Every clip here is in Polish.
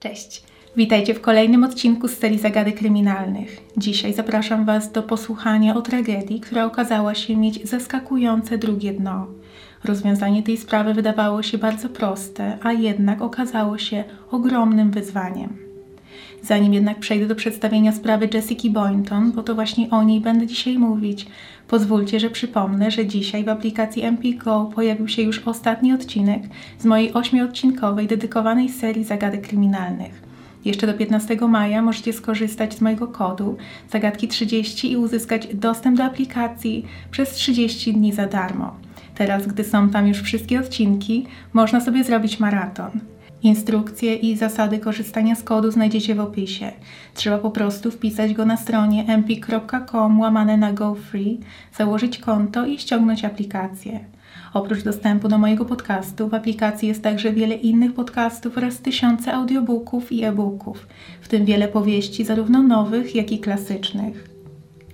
Cześć. Witajcie w kolejnym odcinku z serii Zagady Kryminalnych. Dzisiaj zapraszam Was do posłuchania o tragedii, która okazała się mieć zaskakujące drugie dno. Rozwiązanie tej sprawy wydawało się bardzo proste, a jednak okazało się ogromnym wyzwaniem. Zanim jednak przejdę do przedstawienia sprawy Jessica Boynton, bo to właśnie o niej będę dzisiaj mówić, pozwólcie, że przypomnę, że dzisiaj w aplikacji MPGO pojawił się już ostatni odcinek z mojej ośmiodcinkowej dedykowanej serii Zagadek Kryminalnych. Jeszcze do 15 maja możecie skorzystać z mojego kodu zagadki 30 i uzyskać dostęp do aplikacji przez 30 dni za darmo. Teraz, gdy są tam już wszystkie odcinki, można sobie zrobić maraton. Instrukcje i zasady korzystania z kodu znajdziecie w opisie. Trzeba po prostu wpisać go na stronie mp.com łamane na GoFree, założyć konto i ściągnąć aplikację. Oprócz dostępu do mojego podcastu, w aplikacji jest także wiele innych podcastów oraz tysiące audiobooków i e-booków, w tym wiele powieści zarówno nowych, jak i klasycznych.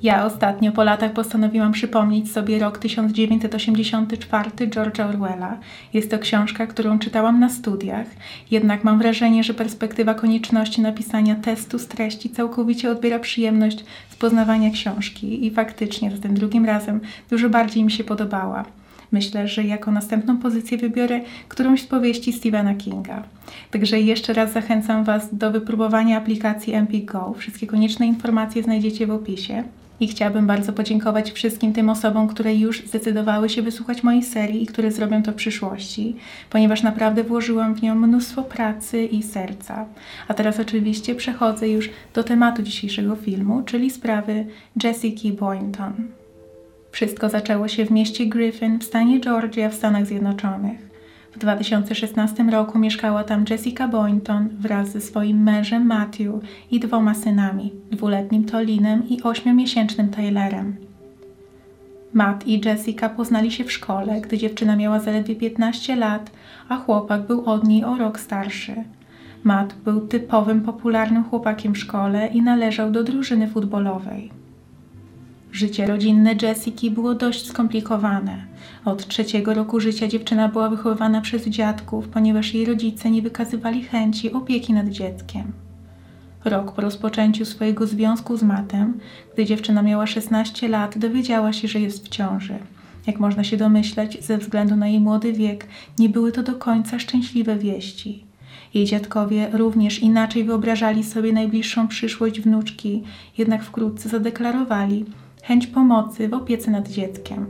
Ja ostatnio po latach postanowiłam przypomnieć sobie rok 1984 George'a Orwella. Jest to książka, którą czytałam na studiach, jednak mam wrażenie, że perspektywa konieczności napisania testu z treści całkowicie odbiera przyjemność z poznawania książki i faktycznie za tym drugim razem dużo bardziej mi się podobała. Myślę, że jako następną pozycję wybiorę którąś z powieści Stephena Kinga. Także jeszcze raz zachęcam Was do wypróbowania aplikacji MPGO. Wszystkie konieczne informacje znajdziecie w opisie. I chciałabym bardzo podziękować wszystkim tym osobom, które już zdecydowały się wysłuchać mojej serii i które zrobią to w przyszłości, ponieważ naprawdę włożyłam w nią mnóstwo pracy i serca. A teraz oczywiście przechodzę już do tematu dzisiejszego filmu, czyli sprawy Jessica Boynton. Wszystko zaczęło się w mieście Griffin w stanie Georgia w Stanach Zjednoczonych. W 2016 roku mieszkała tam Jessica Boynton wraz ze swoim mężem Matthew i dwoma synami, dwuletnim Tolinem i ośmiomiesięcznym Taylorem. Matt i Jessica poznali się w szkole, gdy dziewczyna miała zaledwie 15 lat, a chłopak był od niej o rok starszy. Matt był typowym popularnym chłopakiem w szkole i należał do drużyny futbolowej. Życie rodzinne Jessiki było dość skomplikowane. Od trzeciego roku życia dziewczyna była wychowywana przez dziadków, ponieważ jej rodzice nie wykazywali chęci opieki nad dzieckiem. Rok po rozpoczęciu swojego związku z Matem, gdy dziewczyna miała 16 lat, dowiedziała się, że jest w ciąży. Jak można się domyśleć, ze względu na jej młody wiek, nie były to do końca szczęśliwe wieści. Jej dziadkowie również inaczej wyobrażali sobie najbliższą przyszłość wnuczki, jednak wkrótce zadeklarowali, chęć pomocy w opiece nad dzieckiem.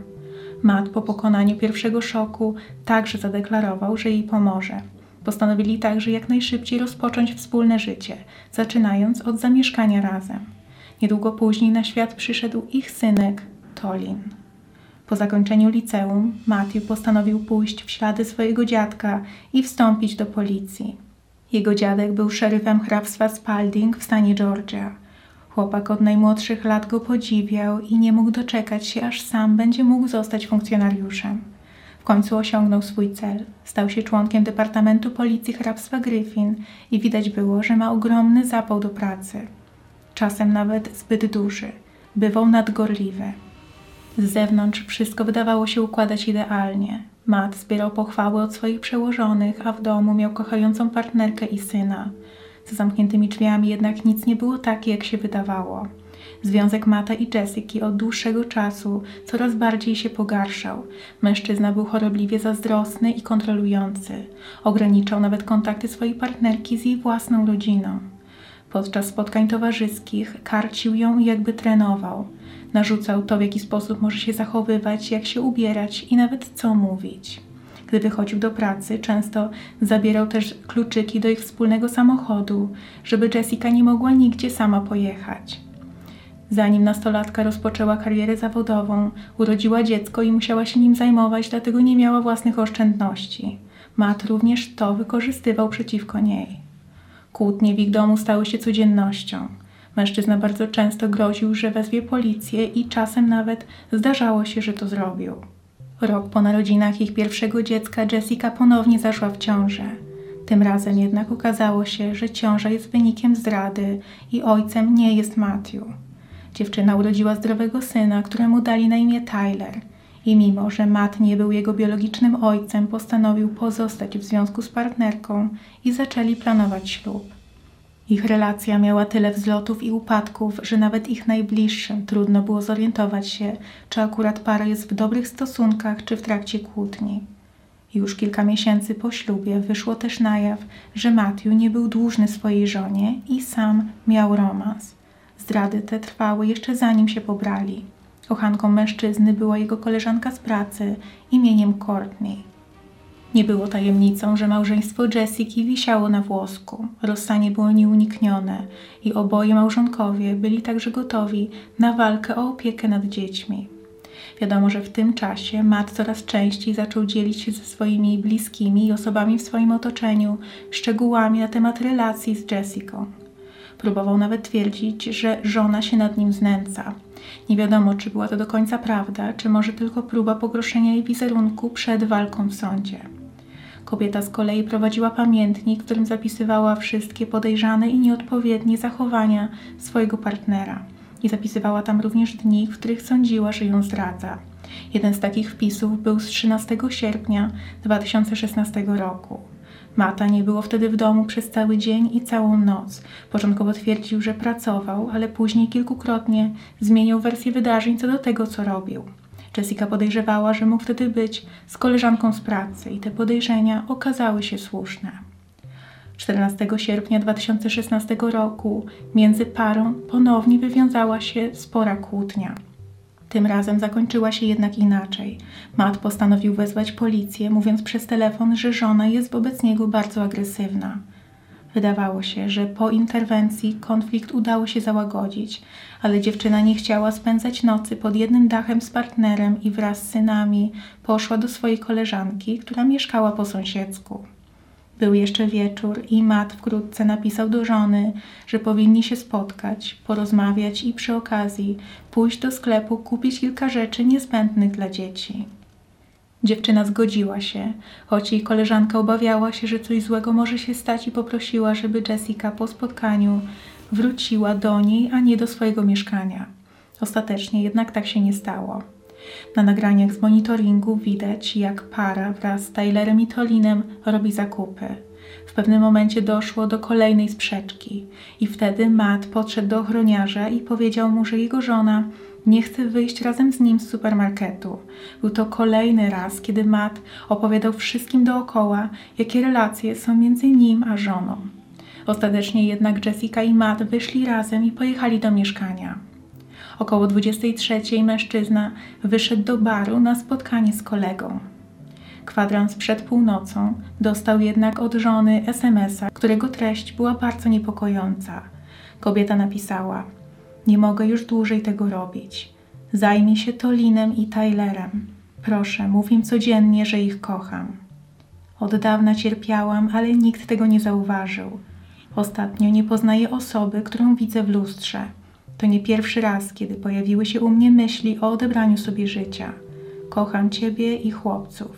Matt po pokonaniu pierwszego szoku także zadeklarował, że jej pomoże. Postanowili także jak najszybciej rozpocząć wspólne życie, zaczynając od zamieszkania razem. Niedługo później na świat przyszedł ich synek, Tolin. Po zakończeniu liceum Matthew postanowił pójść w ślady swojego dziadka i wstąpić do policji. Jego dziadek był szeryfem hrabstwa Spalding w stanie Georgia. Chłopak od najmłodszych lat go podziwiał i nie mógł doczekać się, aż sam będzie mógł zostać funkcjonariuszem. W końcu osiągnął swój cel. Stał się członkiem Departamentu Policji Hrabstwa Griffin i widać było, że ma ogromny zapał do pracy. Czasem nawet zbyt duży. Bywał nadgorliwy. Z zewnątrz wszystko wydawało się układać idealnie. Matt zbierał pochwały od swoich przełożonych, a w domu miał kochającą partnerkę i syna. Za zamkniętymi drzwiami jednak nic nie było takie, jak się wydawało. Związek Mata i Jessica od dłuższego czasu coraz bardziej się pogarszał. Mężczyzna był chorobliwie zazdrosny i kontrolujący. Ograniczał nawet kontakty swojej partnerki z jej własną rodziną. Podczas spotkań towarzyskich karcił ją i jakby trenował. Narzucał to, w jaki sposób może się zachowywać, jak się ubierać i nawet co mówić. Gdy wychodził do pracy, często zabierał też kluczyki do ich wspólnego samochodu, żeby Jessica nie mogła nigdzie sama pojechać. Zanim nastolatka rozpoczęła karierę zawodową, urodziła dziecko i musiała się nim zajmować, dlatego nie miała własnych oszczędności. Matt również to wykorzystywał przeciwko niej. Kłótnie w ich domu stały się codziennością. Mężczyzna bardzo często groził, że wezwie policję i czasem nawet zdarzało się, że to zrobił. Rok po narodzinach ich pierwszego dziecka Jessica ponownie zaszła w ciążę. Tym razem jednak okazało się, że ciąża jest wynikiem zdrady i ojcem nie jest Matthew. Dziewczyna urodziła zdrowego syna, któremu dali na imię Tyler. I mimo, że Matt nie był jego biologicznym ojcem, postanowił pozostać w związku z partnerką i zaczęli planować ślub. Ich relacja miała tyle wzlotów i upadków, że nawet ich najbliższym trudno było zorientować się, czy akurat para jest w dobrych stosunkach, czy w trakcie kłótni. Już kilka miesięcy po ślubie wyszło też na jaw, że Matthew nie był dłużny swojej żonie i sam miał romans. Zdrady te trwały jeszcze zanim się pobrali. Kochanką mężczyzny była jego koleżanka z pracy imieniem Courtney. Nie było tajemnicą, że małżeństwo Jessiki wisiało na włosku. Rozstanie było nieuniknione i oboje małżonkowie byli także gotowi na walkę o opiekę nad dziećmi. Wiadomo, że w tym czasie Matt coraz częściej zaczął dzielić się ze swoimi bliskimi i osobami w swoim otoczeniu szczegółami na temat relacji z Jessiką. Próbował nawet twierdzić, że żona się nad nim znęca. Nie wiadomo, czy była to do końca prawda, czy może tylko próba pogroszenia jej wizerunku przed walką w sądzie. Kobieta z kolei prowadziła pamiętnik, w którym zapisywała wszystkie podejrzane i nieodpowiednie zachowania swojego partnera. I zapisywała tam również dni, w których sądziła, że ją zdradza. Jeden z takich wpisów był z 13 sierpnia 2016 roku. Mata nie było wtedy w domu przez cały dzień i całą noc. Początkowo twierdził, że pracował, ale później kilkukrotnie zmienił wersję wydarzeń co do tego, co robił. Jessica podejrzewała, że mógł wtedy być z koleżanką z pracy i te podejrzenia okazały się słuszne. 14 sierpnia 2016 roku między parą ponownie wywiązała się spora kłótnia. Tym razem zakończyła się jednak inaczej. Matt postanowił wezwać policję, mówiąc przez telefon, że żona jest wobec niego bardzo agresywna. Wydawało się, że po interwencji konflikt udało się załagodzić, ale dziewczyna nie chciała spędzać nocy pod jednym dachem z partnerem i wraz z synami poszła do swojej koleżanki, która mieszkała po sąsiedzku. Był jeszcze wieczór i Matt wkrótce napisał do żony, że powinni się spotkać, porozmawiać i przy okazji pójść do sklepu kupić kilka rzeczy niezbędnych dla dzieci. Dziewczyna zgodziła się, choć jej koleżanka obawiała się, że coś złego może się stać i poprosiła, żeby Jessica po spotkaniu wróciła do niej, a nie do swojego mieszkania. Ostatecznie jednak tak się nie stało. Na nagraniach z monitoringu widać, jak para wraz z Tylerem i Tolinem robi zakupy. W pewnym momencie doszło do kolejnej sprzeczki i wtedy Matt podszedł do ochroniarza i powiedział mu, że jego żona nie chce wyjść razem z nim z supermarketu. Był to kolejny raz, kiedy Matt opowiadał wszystkim dookoła, jakie relacje są między nim a żoną. Ostatecznie jednak Jessica i Matt wyszli razem i pojechali do mieszkania. Około 23 mężczyzna wyszedł do baru na spotkanie z kolegą. Kwadrans przed północą dostał jednak od żony SMS-a, którego treść była bardzo niepokojąca. Kobieta napisała: Nie mogę już dłużej tego robić. Zajmij się Tolinem i Tylerem. Proszę, mów im codziennie, że ich kocham. Od dawna cierpiałam, ale nikt tego nie zauważył. Ostatnio nie poznaję osoby, którą widzę w lustrze. To nie pierwszy raz, kiedy pojawiły się u mnie myśli o odebraniu sobie życia. Kocham Ciebie i chłopców.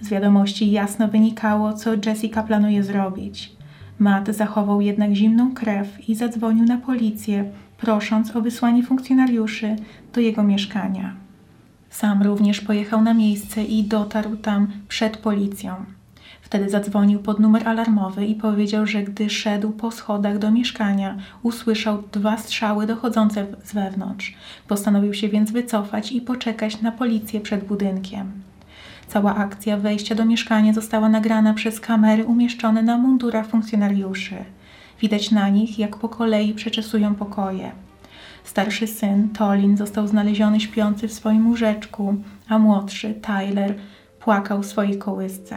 Z wiadomości jasno wynikało, co Jessica planuje zrobić. Matt zachował jednak zimną krew i zadzwonił na policję, prosząc o wysłanie funkcjonariuszy do jego mieszkania. Sam również pojechał na miejsce i dotarł tam przed policją. Wtedy zadzwonił pod numer alarmowy i powiedział, że gdy szedł po schodach do mieszkania, usłyszał dwa strzały dochodzące z wewnątrz. Postanowił się więc wycofać i poczekać na policję przed budynkiem. Cała akcja wejścia do mieszkania została nagrana przez kamery umieszczone na mundurach funkcjonariuszy. Widać na nich, jak po kolei przeczesują pokoje. Starszy syn, Tolin, został znaleziony śpiący w swoim łóżeczku, a młodszy, Tyler, płakał w swojej kołysce.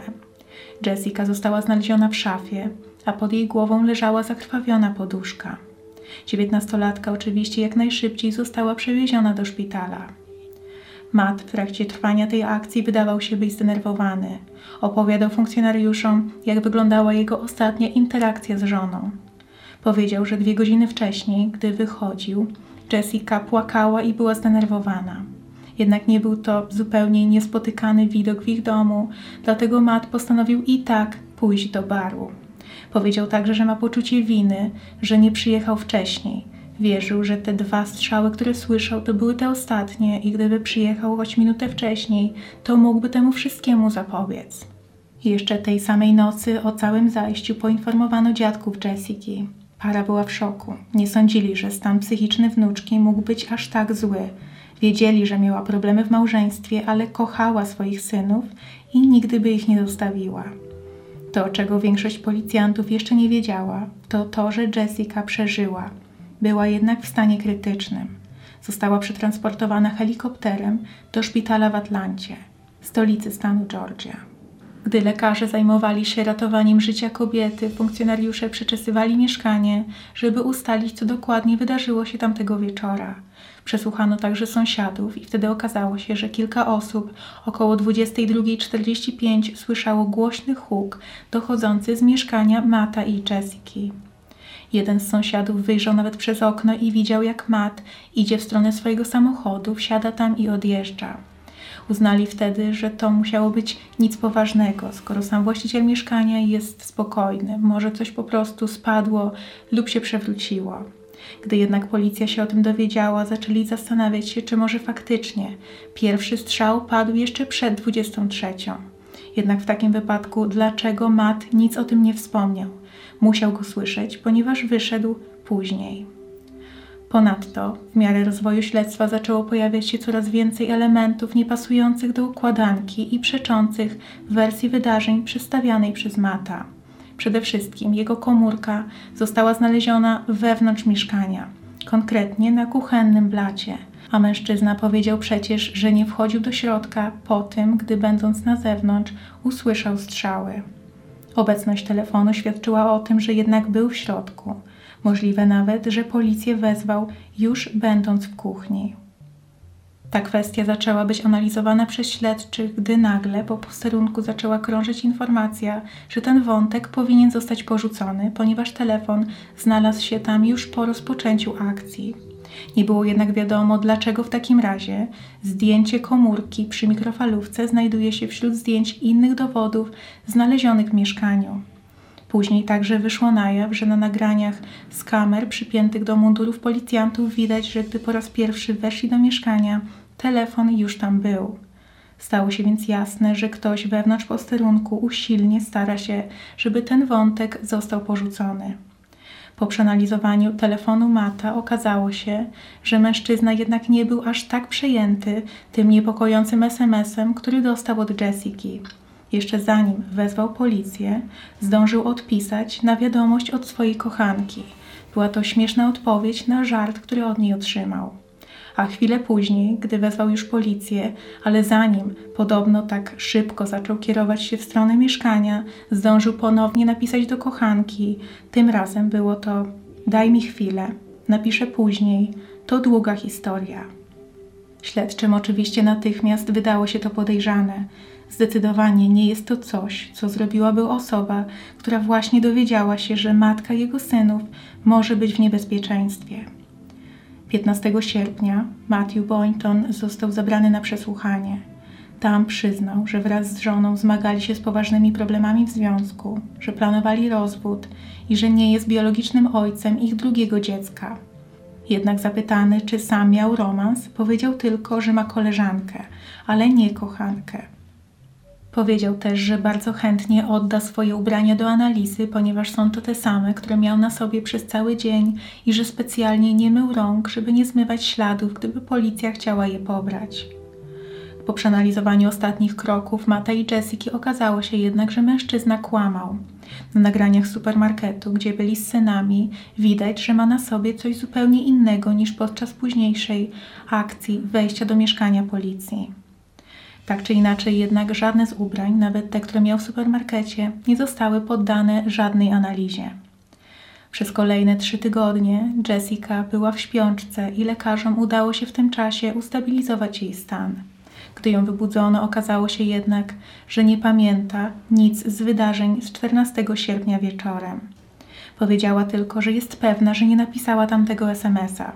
Jessica została znaleziona w szafie, a pod jej głową leżała zakrwawiona poduszka. Dziewiętnastolatka oczywiście jak najszybciej została przewieziona do szpitala. Matt w trakcie trwania tej akcji wydawał się być zdenerwowany. Opowiadał funkcjonariuszom, jak wyglądała jego ostatnia interakcja z żoną. Powiedział, że dwie godziny wcześniej, gdy wychodził, Jessica płakała i była zdenerwowana. Jednak nie był to zupełnie niespotykany widok w ich domu, dlatego Matt postanowił i tak pójść do baru. Powiedział także, że ma poczucie winy, że nie przyjechał wcześniej. Wierzył, że te dwa strzały, które słyszał, to były te ostatnie i gdyby przyjechał choć minutę wcześniej, to mógłby temu wszystkiemu zapobiec. Jeszcze tej samej nocy o całym zajściu poinformowano dziadków Jessiki. Para była w szoku. Nie sądzili, że stan psychiczny wnuczki mógł być aż tak zły. Wiedzieli, że miała problemy w małżeństwie, ale kochała swoich synów i nigdy by ich nie zostawiła. To, czego większość policjantów jeszcze nie wiedziała, to to, że Jessica przeżyła. Była jednak w stanie krytycznym. Została przetransportowana helikopterem do szpitala w Atlancie, stolicy stanu Georgia. Gdy lekarze zajmowali się ratowaniem życia kobiety, funkcjonariusze przeczesywali mieszkanie, żeby ustalić, co dokładnie wydarzyło się tamtego wieczora. Przesłuchano także sąsiadów i wtedy okazało się, że kilka osób około 22.45 słyszało głośny huk dochodzący z mieszkania Mata i Jessiki. Jeden z sąsiadów wyjrzał nawet przez okno i widział, jak Matt idzie w stronę swojego samochodu, wsiada tam i odjeżdża. Uznali wtedy, że to musiało być nic poważnego, skoro sam właściciel mieszkania jest spokojny, może coś po prostu spadło lub się przewróciło. Gdy jednak policja się o tym dowiedziała, zaczęli zastanawiać się, czy może faktycznie pierwszy strzał padł jeszcze przed 23. Jednak w takim wypadku, dlaczego Matt nic o tym nie wspomniał? Musiał go słyszeć, ponieważ wyszedł później. Ponadto, w miarę rozwoju śledztwa zaczęło pojawiać się coraz więcej elementów niepasujących do układanki i przeczących wersji wydarzeń przedstawianej przez Mata. Przede wszystkim jego komórka została znaleziona wewnątrz mieszkania, konkretnie na kuchennym blacie, a mężczyzna powiedział przecież, że nie wchodził do środka po tym, gdy będąc na zewnątrz usłyszał strzały. Obecność telefonu świadczyła o tym, że jednak był w środku. Możliwe nawet, że policję wezwał już będąc w kuchni. Ta kwestia zaczęła być analizowana przez śledczych, gdy nagle po posterunku zaczęła krążyć informacja, że ten wątek powinien zostać porzucony, ponieważ telefon znalazł się tam już po rozpoczęciu akcji. Nie było jednak wiadomo, dlaczego w takim razie zdjęcie komórki przy mikrofalówce znajduje się wśród zdjęć innych dowodów znalezionych w mieszkaniu. Później także wyszło na jaw, że na nagraniach z kamer przypiętych do mundurów policjantów widać, że gdy po raz pierwszy weszli do mieszkania, telefon już tam był. Stało się więc jasne, że ktoś wewnątrz posterunku usilnie stara się, żeby ten wątek został porzucony. Po przeanalizowaniu telefonu Mata okazało się, że mężczyzna jednak nie był aż tak przejęty tym niepokojącym SMS-em, który dostał od Jessiki. Jeszcze zanim wezwał policję, zdążył odpisać na wiadomość od swojej kochanki. Była to śmieszna odpowiedź na żart, który od niej otrzymał a chwilę później, gdy wezwał już policję, ale zanim podobno tak szybko zaczął kierować się w stronę mieszkania, zdążył ponownie napisać do kochanki. Tym razem było to: Daj mi chwilę, napiszę później, to długa historia. Śledczym oczywiście natychmiast wydało się to podejrzane. Zdecydowanie nie jest to coś, co zrobiłaby osoba, która właśnie dowiedziała się, że matka jego synów może być w niebezpieczeństwie. 15 sierpnia Matthew Boynton został zabrany na przesłuchanie. Tam przyznał, że wraz z żoną zmagali się z poważnymi problemami w związku, że planowali rozwód i że nie jest biologicznym ojcem ich drugiego dziecka. Jednak zapytany, czy sam miał romans, powiedział tylko, że ma koleżankę, ale nie kochankę. Powiedział też, że bardzo chętnie odda swoje ubrania do analizy, ponieważ są to te same, które miał na sobie przez cały dzień i że specjalnie nie mył rąk, żeby nie zmywać śladów, gdyby policja chciała je pobrać. Po przeanalizowaniu ostatnich kroków Mata i Jessica okazało się jednak, że mężczyzna kłamał. Na nagraniach supermarketu, gdzie byli z synami, widać, że ma na sobie coś zupełnie innego niż podczas późniejszej akcji wejścia do mieszkania policji. Tak czy inaczej, jednak żadne z ubrań, nawet te, które miał w supermarkecie, nie zostały poddane żadnej analizie. Przez kolejne trzy tygodnie Jessica była w śpiączce i lekarzom udało się w tym czasie ustabilizować jej stan. Gdy ją wybudzono, okazało się jednak, że nie pamięta nic z wydarzeń z 14 sierpnia wieczorem. Powiedziała tylko, że jest pewna, że nie napisała tamtego SMS-a.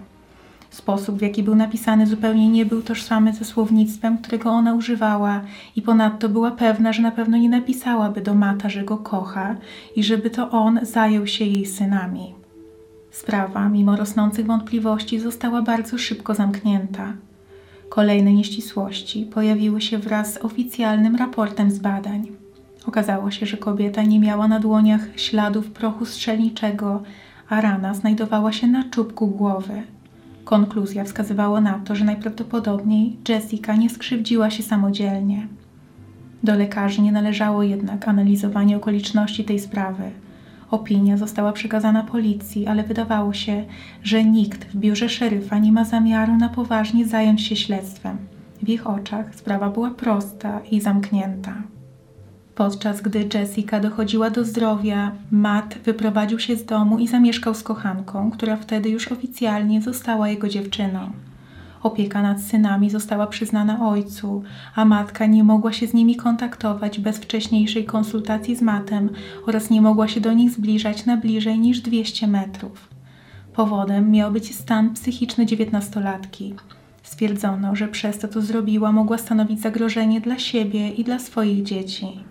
Sposób, w jaki był napisany, zupełnie nie był tożsamy ze słownictwem, którego ona używała, i ponadto była pewna, że na pewno nie napisałaby do Mata, że go kocha i żeby to on zajął się jej synami. Sprawa, mimo rosnących wątpliwości, została bardzo szybko zamknięta. Kolejne nieścisłości pojawiły się wraz z oficjalnym raportem z badań. Okazało się, że kobieta nie miała na dłoniach śladów prochu strzelniczego, a rana znajdowała się na czubku głowy. Konkluzja wskazywała na to, że najprawdopodobniej Jessica nie skrzywdziła się samodzielnie. Do lekarzy nie należało jednak analizowanie okoliczności tej sprawy. Opinia została przekazana policji, ale wydawało się, że nikt w biurze szeryfa nie ma zamiaru na poważnie zająć się śledztwem. W ich oczach sprawa była prosta i zamknięta. Podczas gdy Jessica dochodziła do zdrowia, Matt wyprowadził się z domu i zamieszkał z kochanką, która wtedy już oficjalnie została jego dziewczyną. Opieka nad synami została przyznana ojcu, a matka nie mogła się z nimi kontaktować bez wcześniejszej konsultacji z matem oraz nie mogła się do nich zbliżać na bliżej niż 200 metrów. Powodem miał być stan psychiczny dziewiętnastolatki. Stwierdzono, że przez to, co zrobiła, mogła stanowić zagrożenie dla siebie i dla swoich dzieci.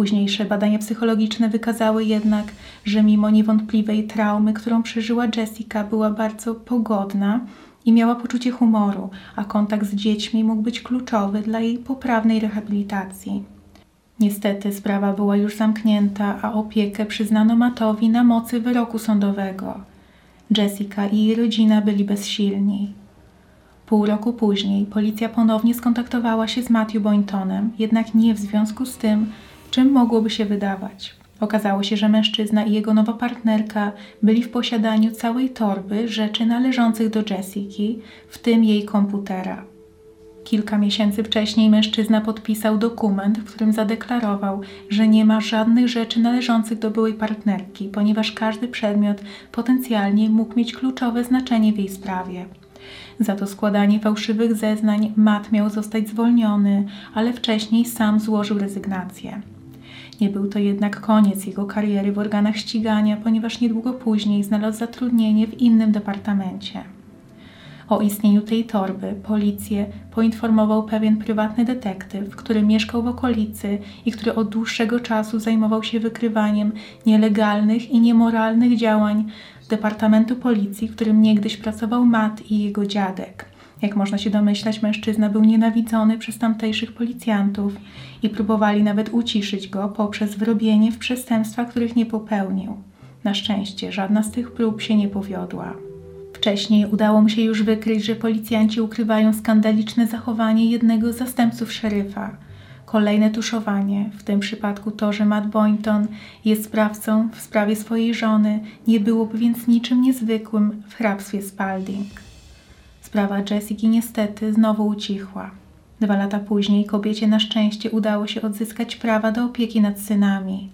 Późniejsze badania psychologiczne wykazały jednak, że mimo niewątpliwej traumy, którą przeżyła Jessica, była bardzo pogodna i miała poczucie humoru, a kontakt z dziećmi mógł być kluczowy dla jej poprawnej rehabilitacji. Niestety sprawa była już zamknięta, a opiekę przyznano Matowi na mocy wyroku sądowego. Jessica i jej rodzina byli bezsilni. Pół roku później policja ponownie skontaktowała się z Matthew Boyntonem, jednak nie w związku z tym, czym mogłoby się wydawać. Okazało się, że mężczyzna i jego nowa partnerka byli w posiadaniu całej torby rzeczy należących do Jessiki, w tym jej komputera. Kilka miesięcy wcześniej mężczyzna podpisał dokument, w którym zadeklarował, że nie ma żadnych rzeczy należących do byłej partnerki, ponieważ każdy przedmiot potencjalnie mógł mieć kluczowe znaczenie w jej sprawie. Za to składanie fałszywych zeznań Matt miał zostać zwolniony, ale wcześniej sam złożył rezygnację. Nie był to jednak koniec jego kariery w organach ścigania, ponieważ niedługo później znalazł zatrudnienie w innym departamencie. O istnieniu tej torby policję poinformował pewien prywatny detektyw, który mieszkał w okolicy i który od dłuższego czasu zajmował się wykrywaniem nielegalnych i niemoralnych działań Departamentu Policji, w którym niegdyś pracował Matt i jego dziadek. Jak można się domyślać, mężczyzna był nienawidzony przez tamtejszych policjantów i próbowali nawet uciszyć go poprzez wrobienie w przestępstwa, których nie popełnił. Na szczęście żadna z tych prób się nie powiodła. Wcześniej udało mu się już wykryć, że policjanci ukrywają skandaliczne zachowanie jednego z zastępców szeryfa. Kolejne tuszowanie, w tym przypadku to, że Matt Boynton jest sprawcą w sprawie swojej żony, nie byłoby więc niczym niezwykłym w hrabstwie Spalding. Sprawa Jessiki niestety znowu ucichła. Dwa lata później kobiecie na szczęście udało się odzyskać prawa do opieki nad synami.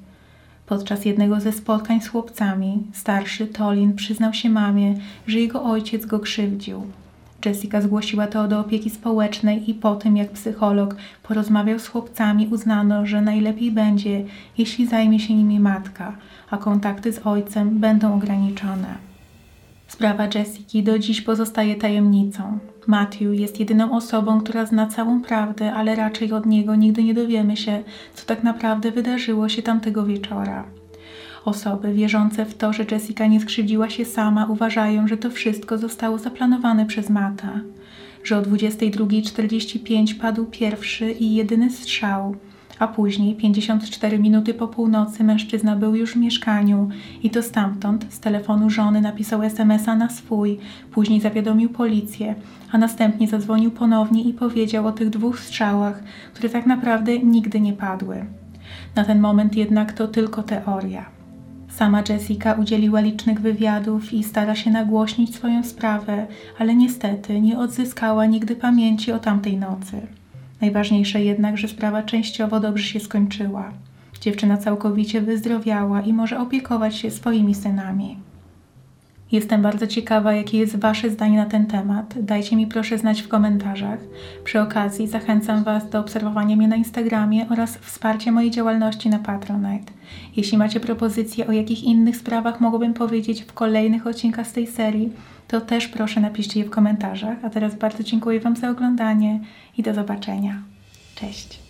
Podczas jednego ze spotkań z chłopcami, starszy Tolin przyznał się mamie, że jego ojciec go krzywdził. Jessica zgłosiła to do opieki społecznej i po tym, jak psycholog porozmawiał z chłopcami, uznano, że najlepiej będzie, jeśli zajmie się nimi matka, a kontakty z ojcem będą ograniczone. Sprawa Jessiki do dziś pozostaje tajemnicą. Matthew jest jedyną osobą, która zna całą prawdę, ale raczej od niego nigdy nie dowiemy się, co tak naprawdę wydarzyło się tamtego wieczora. Osoby wierzące w to, że Jessica nie skrzywdziła się sama, uważają, że to wszystko zostało zaplanowane przez Mata, że o 22.45 padł pierwszy i jedyny strzał, a później, 54 minuty po północy, mężczyzna był już w mieszkaniu i to stamtąd, z telefonu żony, napisał SMS-a na swój, później zawiadomił policję, a następnie zadzwonił ponownie i powiedział o tych dwóch strzałach, które tak naprawdę nigdy nie padły. Na ten moment jednak to tylko teoria. Sama Jessica udzieliła licznych wywiadów i stara się nagłośnić swoją sprawę, ale niestety nie odzyskała nigdy pamięci o tamtej nocy. Najważniejsze jednak, że sprawa częściowo dobrze się skończyła. Dziewczyna całkowicie wyzdrowiała i może opiekować się swoimi synami. Jestem bardzo ciekawa, jakie jest Wasze zdanie na ten temat. Dajcie mi proszę znać w komentarzach. Przy okazji zachęcam Was do obserwowania mnie na Instagramie oraz wsparcia mojej działalności na Patronite. Jeśli macie propozycje, o jakich innych sprawach mogłabym powiedzieć w kolejnych odcinkach z tej serii, to też proszę napiszcie je w komentarzach. A teraz bardzo dziękuję Wam za oglądanie i do zobaczenia. Cześć!